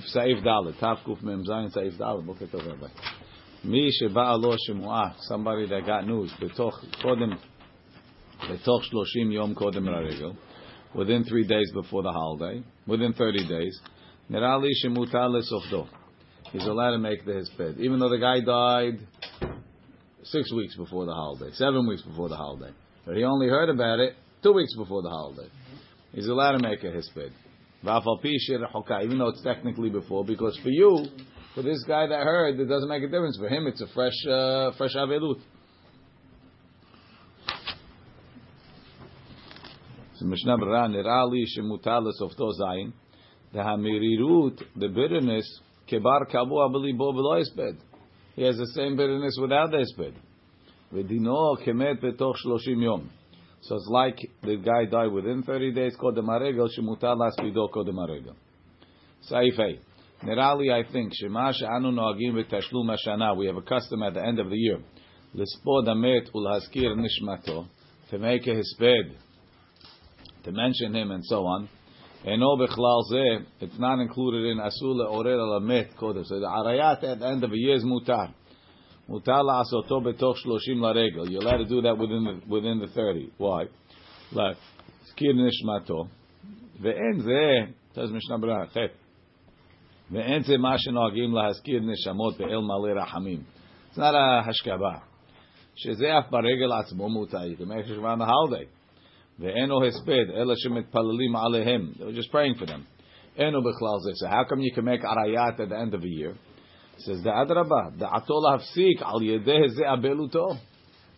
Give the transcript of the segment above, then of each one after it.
סעיף ד', תקמ"ז סעיף ד', בוקר טוב רבי. מי שבאה לו שמועה, somebody that got news, בתוך, קודם, בתוך 30 יום קודם לרגל, within three days before the holiday, within 30 days, נראה לי שמותר לסופדו. He's allowed to make the hisbed. Even though the guy died six weeks before the holiday, seven weeks before the holiday. But he only heard about it two weeks before the holiday. He's allowed to make a hisbed. Even though it's technically before, because for you, for this guy that heard, it doesn't make a difference. For him, it's a fresh, uh, fresh avelut. So Mishnah Berurah nirali shemutalas of zayin. The hamirirut, the bitterness, kebar kabu abeli bo below bed. He has the same bitterness without his bed. V'dino kemet betoch shloshim yom. So it's like the guy died within 30 days, kodem haregel, shemutar laspido kodem the Saif A. Nerali, I think, shema she'anu noagim v'tashlum hashana, we have a custom at the end of the year, lispod amet ulhaskir nishmato, to make a hisped, to mention him and so on. Eno bechlal zeh, it's not included in asula orer al amet kodesh. So the arayat at the end of a year is mutar. מותר לעשותו בתוך שלושים לרגל. You're allowed to do that within the, within the 30. Why? להזכיר נשמתו. ואין זה, says משנה ברורה, ח' ואין זה מה שנוהגים להזכיר נשמות באל מלא רחמים. It's not a השכבה. שזה אף ברגל עצמו מותר. You can make it on the holiday. ואינו הספד, אלא שמתפללים עליהם. They were just praying for them. אינו בכלל זה. So how come you can make arayat at the end of a year? says the Adraba, the Atol Hafsik al Yedeh Ze Abeluto.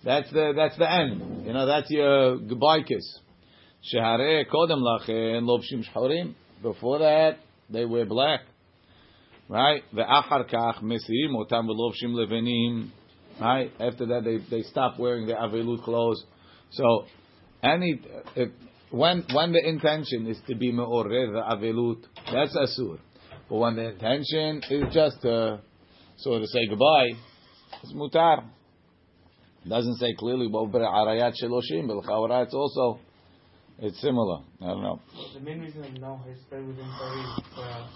That's the that's the end. You know, that's your goodbye kiss. Shehare Kodem Lachen Lobshim Shhorim. Before that, they were black. Right? The kach mesirim otam Lobshim levenim. Right? After that, they, they stop wearing the avelut clothes. So, any, if, when, when the intention is to be me'orer the avelut, that's asur. But when the intention is just to... Uh, so to say goodbye, it's mutar. It doesn't say clearly but arayat sheloshim, but l'chawara it's also it's similar. I don't know. The main reason I no is stay within thirty uh,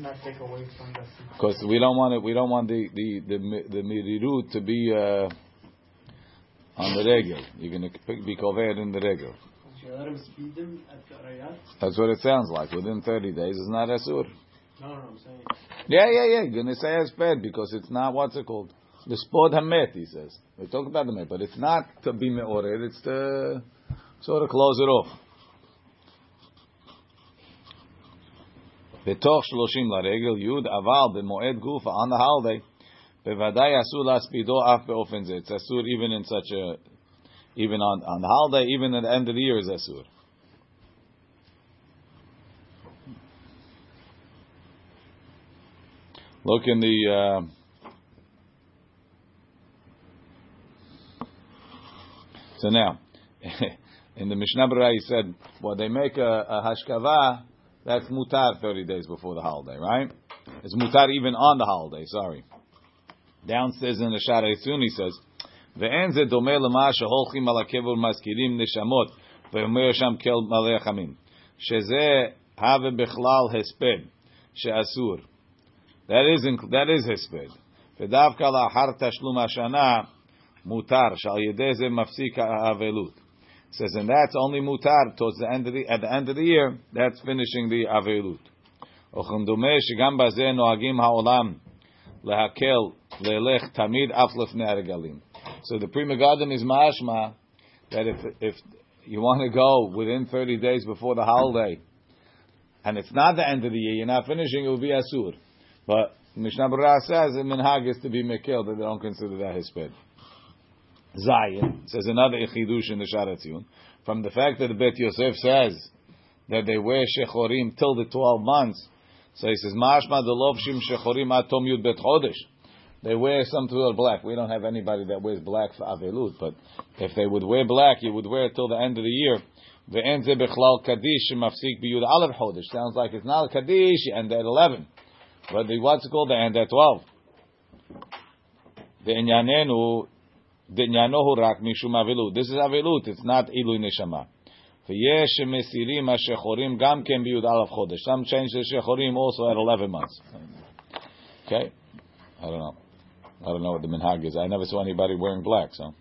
not take away from the Because we don't want it. We don't want the the the the mirirut to be. Uh, on the regel. You're going to be covered in the regel. That's what it sounds like. Within 30 days, it's not asur. No, no, I'm saying. Yeah, yeah, yeah. You're going to say bad because it's not, what's it called? The spod hamet, he says. We talk about the met, but it's not to be me'ored, it's to sort of close it off. בתוך שלושים לרגל, י' אבל במועד גופה, on the holiday, בוודאי אסור להספידו אף באופן זה. It's אסור even in such a, even on, on the holiday, even at the end of the year is אסור. Look in the, uh, so now, in the Mishnah Berurah he said, well they make a, a hashkava, that's mutar 30 days before the holiday, right? It's mutar even on the holiday, sorry. Downstairs in the Shaarei Tziyun he says, ואין זה דומה למה שהולכים על הקבר ומזכירים נשמות ואומר שם כל מלא חמים. שזה הווה בכלל הספד, שאסור. That is inc- that is hesped. ודווקא לאחר Tashlum השנה mutar שעל ידי זה מפסיק Says and that's only mutar towards the end of the, at the end of the year. That's finishing the avelut. וכדומה שגם בזה נוהגים העולם להקל ללך תמיד אף לפני So the Pri Megadim is mashma that if if you want to go within 30 days before the holiday, and it's not the end of the year, you're not finishing, it will be asur. But Mishnah Berurah says in minhag is to be mekil that they don't consider that hisped. Zayin says another ichidush in the Shaarei from the fact that the Bet Yosef says that they wear shechorim till the 12 months. So he says mashma the lovshim shechorim atom yud bet chodesh. They wear some to black. We don't have anybody that wears black for Avelut, but if they would wear black, you would wear it till the end of the year. Ve'en ze bechlal kaddish mafsik biyud aleph chodesh. Sounds like it's not a kaddish, you end at 11. But the, what's called the end at 12? The inyanenu, the inyanohu rak mishum avilut. This is avilut, it's not ilui neshama. ויש שמסירים השחורים גם כן בי"א chodesh. Some change the shechorim also at 11 months. Okay? I don't know. I don't know what the minhag is. I never saw anybody wearing black, so.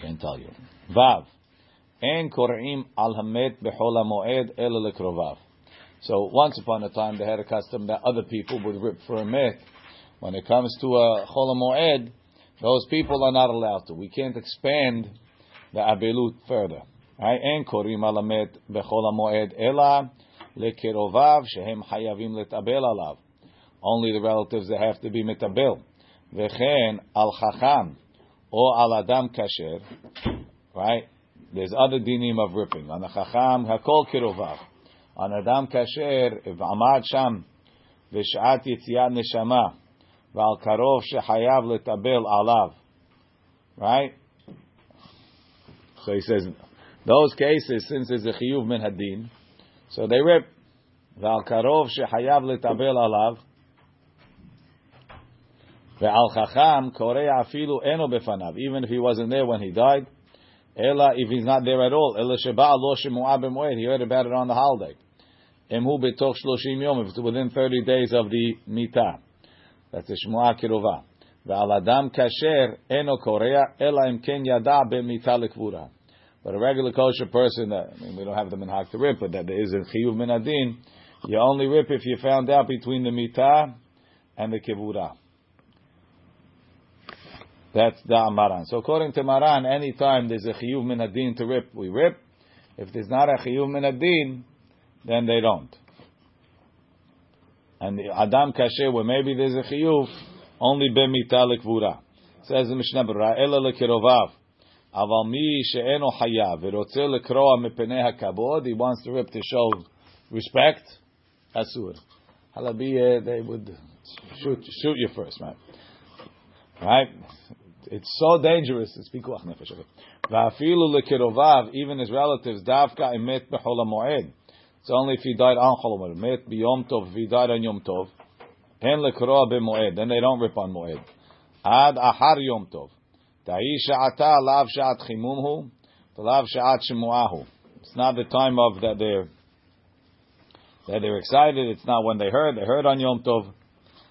Can't tell you. Vav. אין קוראים על המת b'pola moed el lekrovav. So once upon a time they had a custom that other people would rip for a met. When it comes to a chol hamoed, those people are not allowed to. We can't expand the abelut further. Right? En korim al hamet bechol hamoed ela lekerovav shehem hayavim letabel alav. Only the relatives that have to be metabel. Vechen al chacham or al adam kasher. Right? There's other dinim of ripping. On the chacham, hakol kirovav. On adam kasher, if amad sham, v'shat yitziat neshama, v'al karov shechayav letabel alav. Right? So he says, those cases, since there's a chiyuv min hadin, so they rip. V'al karov shechayav letabel alav. Ve'al chacham, korei afilu eno befanav. Even if he wasn't there when he died, Ela, if he's not there at all, Ela sheba lo shemu'ah b'moed, he heard about it on the holiday. Emhu betoch shloshim yom, if it's within 30 days of the mitah. That's the shemu'ah kirova. Ve'al adam kasher, eno korea, ela im ken yada b'mitah lekvura. But a regular kosher person, that, I mean, we don't have the minhag to rip, but that there is a chiyuv minadin, you only rip if you found out between the mitah and the kivura. That's the Amaran. So according to Maran, anytime there's a chiyuv min adin to rip, we rip. If there's not a chiyuv min adin, then they don't. And the Adam kasher, where maybe there's a chiyuv, only b'mita lekvura. Says the Mishnah Berurah, ela lekirovav. אבל מי שאינו חייב ורוצה לקרוע מפני הכבוד, he wants to rip to show respect, אסור. Halabi, they would shoot, shoot you first, right? Right? It's so dangerous. It's pikuach nefesh. Va'afilu lekirovav, even his relatives, davka emet bechol moed. It's only if he died on chol moed. Met biyom tov, if he died on yom tov. En lekroa b'moed. Then they don't rip on moed. Ad ahar yom tov. Ta'i sha'ata lav sha'at chimumhu. Lav sha'at shemuahu. It's not the time of that they're that they're excited. It's not when they heard. They heard on Yom Tov,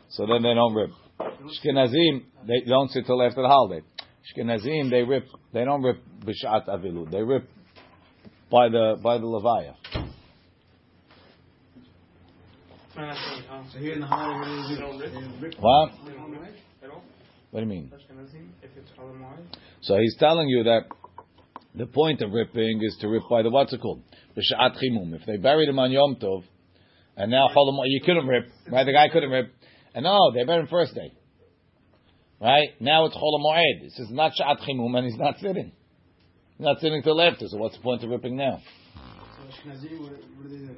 so then they don't rip. Ashkenazim, they don't sit till after the holiday. Ashkenazim, they rip. They don't rip b'shat avilut. They rip by the by the levaya. So here in the holiday, they don't rip. What? They don't rip at all. What do you mean? Ashkenazim, if it's Chol Moed. So he's telling you that the point of ripping is to rip by the what's it called? B'shat chimum. If they buried him on Yom Tov, and now Chol Hamoed- you couldn't rip, right? The guy couldn't rip, and no, they buried him first day, right? Now it's Chol Moed. This is not Shat chimum, and he's not sitting. He's not sitting till after. So what's the point of ripping now? So Ashkenazim, what, what do they do?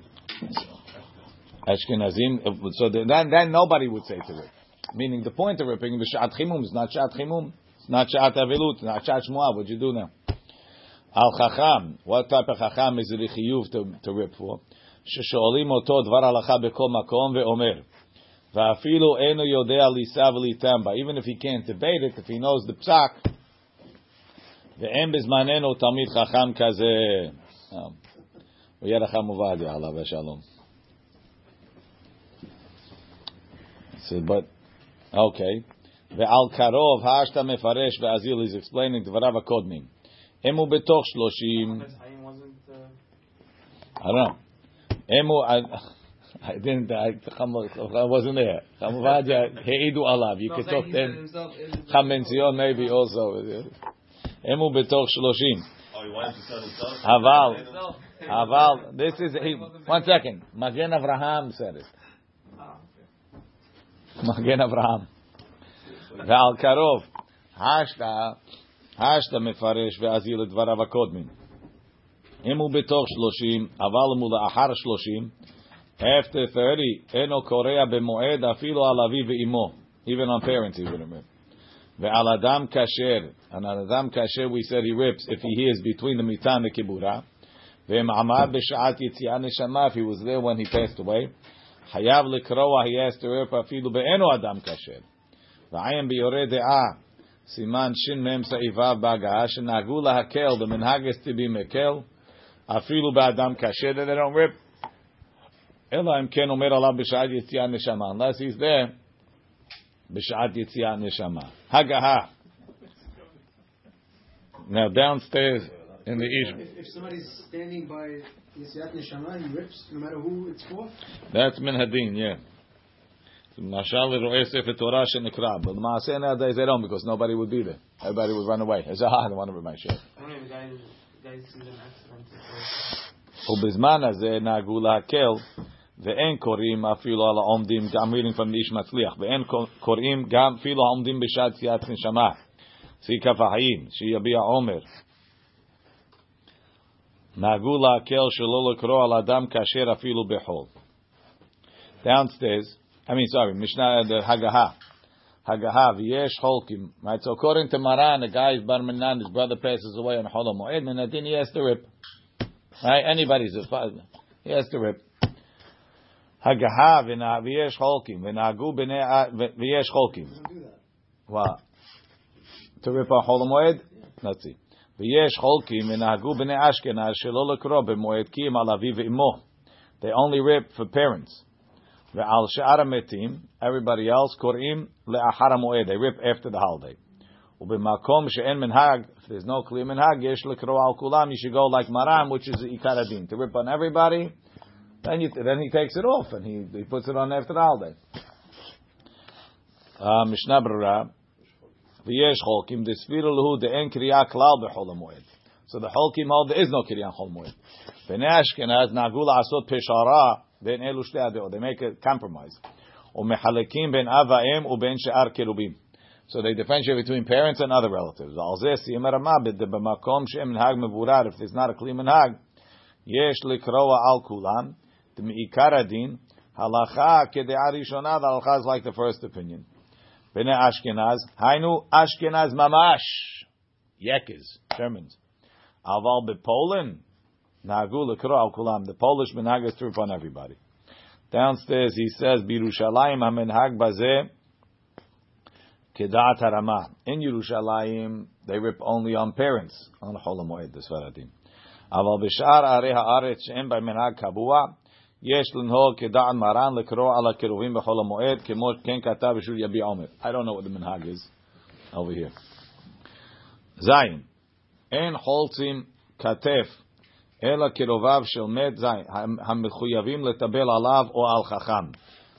Ashkenazim. uh, So then, then nobody would say to rip. Meaning the point of ripping the shat chimum is not shat chimum. It's not shat avilut. Not shat shmuah. What you do now? Al chacham. What type of chacham is it a chiyuv to, to rip for? ששואלים אותו דבר הלכה בכל מקום ואומר ואפילו אינו יודע לישא וליתם בה even if he can't debate it if he knows the psak ואין בזמננו תלמיד חכם כזה ויהיה לך מובדיה עליו השלום So, but okay. ועל קרוב, האשתה מפרש ואזיל is explaining דבריו הקודמים. אם הוא בתוך שלושים, Because Hayim wasn't. Uh, I don't know. אם הוא, I, I didn't, I, I wasn't there. כמובן, העידו עליו. You could talk then. חם ציון maybe also. אם הוא בתוך שלושים. Oh, he wanted to tell himself? אבל, אבל, this is, he, one second. מגן אברהם said it. מגן אברהם. ועל קרוב, השתא, השתא מפרש ואזיל את דבריו הקודמים. אם הוא בתוך שלושים, אבל אם הוא לאחר שלושים, after 30, eno korea b'moed afilo alavi ve'imo. Even on parents, he wouldn't rip. Ve'aladam kasher. And al adam kasher, we said he rips if he hears between the mitah and the kibura. Ve'ma'amad b'sha'at yitziah neshama, if he was there when he passed away. Hayav likroa, he has to rip afilu be'eno adam kasher. Ve'ayim b'yore de'ah. Siman shin mem sa'ivav ba'agah. Shenagu lahakel, the minhag is to be mekel. Afilu ba'adam kasher, that they don't rip. unless he's there, בשעת יציאת נשמה. הגעה. Now downstairs in the east, If, if somebody's standing by Yisiyat Neshama, he rips, no matter who it's for. that's min hadin, yeah. למשל לרואה ספר תורה שנקרא, but למעשה nowadays they don't because nobody would be there. Everybody would run away. As I don't want to read my shit. I mean, guys, guys see an accident. ובזמן הזה נהגו להקל, ואין קוראים אפילו על העומדים, גם reading from איש מצליח, ואין קוראים גם אפילו העומדים בשעת סיעת נשמה, שיא כף החיים, שיביע עומר. נהגו להקל שלא לקרוא על אדם כאשר אפילו בחול. Downstairs, I mean, sorry, Mishnah, the Hagaha. Hagaha, v'yesh holkim. Right, so according to Maran, the guy is Bar Minan, his brother passes away on Hol HaMoed, Minadin, he has to rip. Right? Anybody's a father. He has to rip. Hagaha v'yesh cholkim v'yesh cholkim. To rip on Chol Moed? Let's see. They only rip for parents. everybody else, They rip after the holiday. if there's no clear מנהג, יש you should go like Maran, which is the הדין. To rip on everybody, then, you, then he takes it off and he, he puts it on after the holiday. Uh, Mishnah Berurah, v'yesh cholkim desfiru Luhu de'en kriya klal b'chol ha'moed. So the cholkim hold there is no kriya chol moed. B'nei Ashkenaz nagul asot peshara ben elu shtei adeo. They make a compromise. U'mechalekim ben av u'ben she'ar kerubim. So they differentiate between parents and other relatives. Al zeh siyem er ha'ramabit de b'makom she'em n'hag mevurar. If there's not a clean n'hag, yesh likroa al kulam. Ikara halacha kede'ah rishonah, the halacha is like the first opinion. Bene Ashkenaz, hainu Ashkenaz mamash, Yekes, Germans. Aval bePolin, nagu lekro al kulam. The Polish minhag is true upon everybody. Downstairs he says, Birushalayim hamenhag bazeh kedat harama. In Yerushalayim, they rip only on parents, on Chol the Sfaradim. Aval b'shar areha ha'aretz and by Menag kabua, יש לנהוג כדעת מרן לקרוא על הקירובים בחול המועד, כמו כן כתב בשביל יביע עומר. I don't know what the מנהג is over here. זין, אין חולצים כתף, אלא קירוביו של מת זין, המחויבים לטבל עליו או על חכם.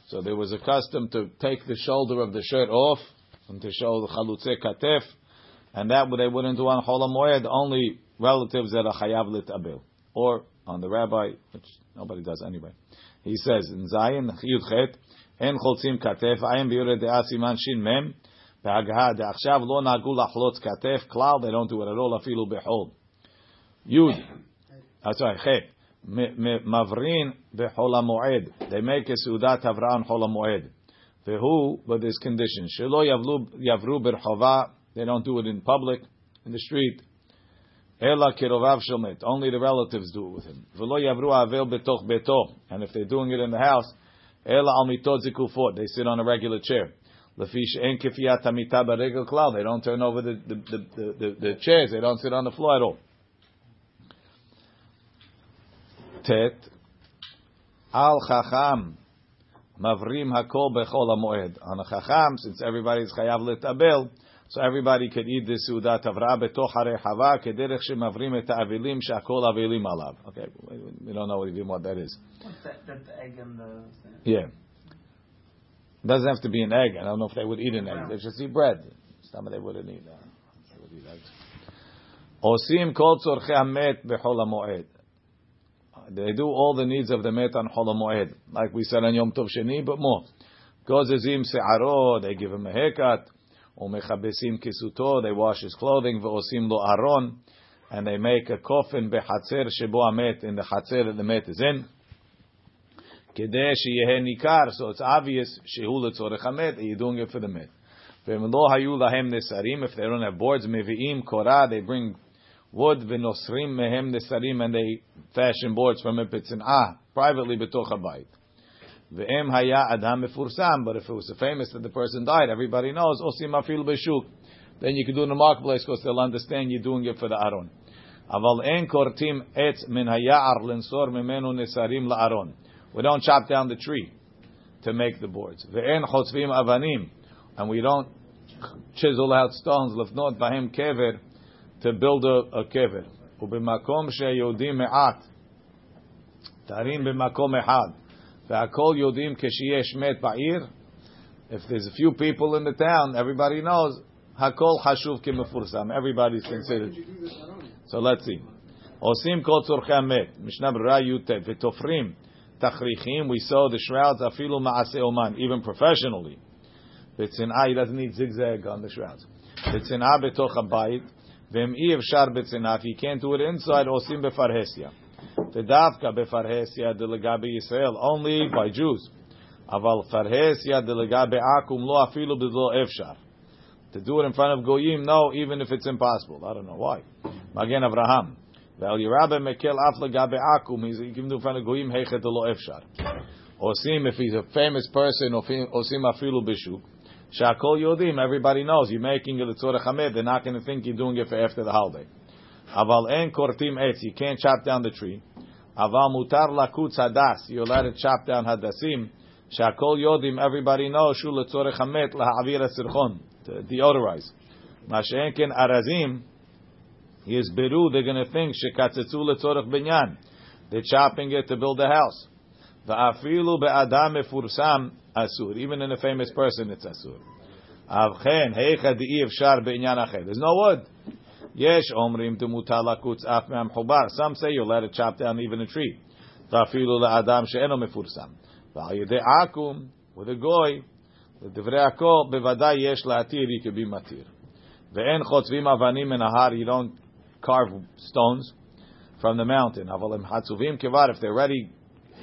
So there was a custom to take the shoulder of the shirt off and to show the chalutze katef, and that they wouldn't do on Chol HaMoed, only relatives that are chayav litabel, or on the rabbi, which nobody does anyway. He says in Zayin Chiyud Chet, En choltzim katef, ayim biure de'ah siman shin mem, בהגהה דעכשיו לא נהגו לחלוץ כתף כלל, they don't do it at all, אפילו בחול. יוד, uh, sorry, ח' מברין בחול המועד, they make a סעודת הבראה on חול המועד. והוא, but there's conditions, שלא יבלו, יברו ברחובה, they don't do it in public, in the street, Only the relatives do it with him. And if they're doing it in the house. They sit on a regular chair. They don't turn over the the, the, the, the, chairs. They don't sit on the floor at all. Tet. Al chacham. Mavrim hakol bechol amoed. On a chacham, since everybody's chayav le'tabel. So everybody could eat this Seudat tavra betoch hava kederech shemavrim et avilim shakol avilim alav. Okay, we don't know what even what that is. What's that, that the egg and the... Yeah. It doesn't have to be an egg. I don't know if they would eat an egg. They just eat bread. Some they wouldn't eat. Uh, they would eat eggs. Osim kol. They do all the needs of the met on Chol HaMoed, like we said on Yom Tov Sheni, but more. Gozezim se'aro, they give him a haircut umechabesim kisuto, they wash his clothing, ve'osim lo aron, and they make a coffin behatzer shebo amet, in the hatzer that the met is in. Kedeh sheyeh nikar, so it's obvious, shehu letzorech amet, you doing it for the met. Ve'im lo hayu lahem nesarim, if they don't have boards, mevi'im korah, they bring wood, ve'nosrim mehem nesarim, and they fashion boards from it, it's an ah, privately betoch habayit. ואם היה אדם מפורסם, but if it was famous that the person died, everybody knows, עושים אפילו בשוק. then you can do it in the marketplace because they'll understand you're doing it for the aron. Aval en kortim etz min hayar lensor mimenu nesarim la'aron. We don't chop down the tree to make the boards. Ve'en chotzvim avanim, and we don't chisel out stones lefnot bahim kever to build a, a kever. ובמקום שיהודים מעט, תרים במקום אחד, והכל יודעים כשיש מת בעיר, if there's a few people in the town, everybody knows, hakol hashuv kemefursa. Everybody's considered. So let's see. Osim kol tzorchei met. Mishnah Berurah Yutet. V'tofrim tachrichim. We saw the shrouds afilu ma'aseh oman. Even professionally. V'tzinah, he doesn't need zigzag on the shrouds. V'tzinah betoch habayit. V'em i efshar b'tzinah. If you can't do it inside, osim befarhesia. V'davka befarhesia delegabi Yisrael. Only by Jews. Aval farhesia delegabe akum lo afilu b'zo efshar. To do it in front of goyim, no, even if it's impossible. I don't know why. Magen Avraham. Vel yirabe mekel af legabe akum. He's do in front of goyim heichet lo efshar. Osim if he's a famous person, osim afilu b'shuk. Shakol yodim, everybody knows you're making it tzorech hamed. They're not going to think you're doing it for after the holiday. Aval en kortim etz. You can't chop down the tree. Aval mutar lakutz hadas. You're allowed to chop down hadasim. Shakol yodim, everybody knows shu letzorech hamet lahavir sirchon to deodorize. Mashenken arazim, He is beru. They're going to think shekatzetzu letzorech binyan. They're chopping it to build a house. Va'afilu be'adam mefursam asur. Even in a famous person, it's asur. Avchen heicha di'iv shar be'inyan acher. There's no wood. Yesh omrim mutalakutz af me'amchubar. Some say you let it chop down even a tree. Va'afilu le'adam she'eno mefursam. Va'ayidei akum, with a goy, לדברי הכל, בוודאי יש להתיר, he could be matir. ואין חוטבים אבנים מן ההר, you don't carve stones from the mountain. אבל הם חצובים כבר, if they're already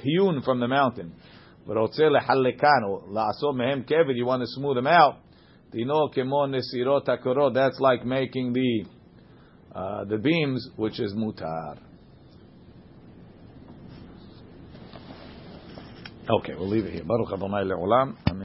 hewn from the mountain. ורוצה לחלקן, או לעשות מהם כבד, you want to smooth them out, דינו כמו נסירות הקורות, that's like making the, uh, the beams, which is mutar. Okay, we'll leave it here. Baruch Adonai le'olam.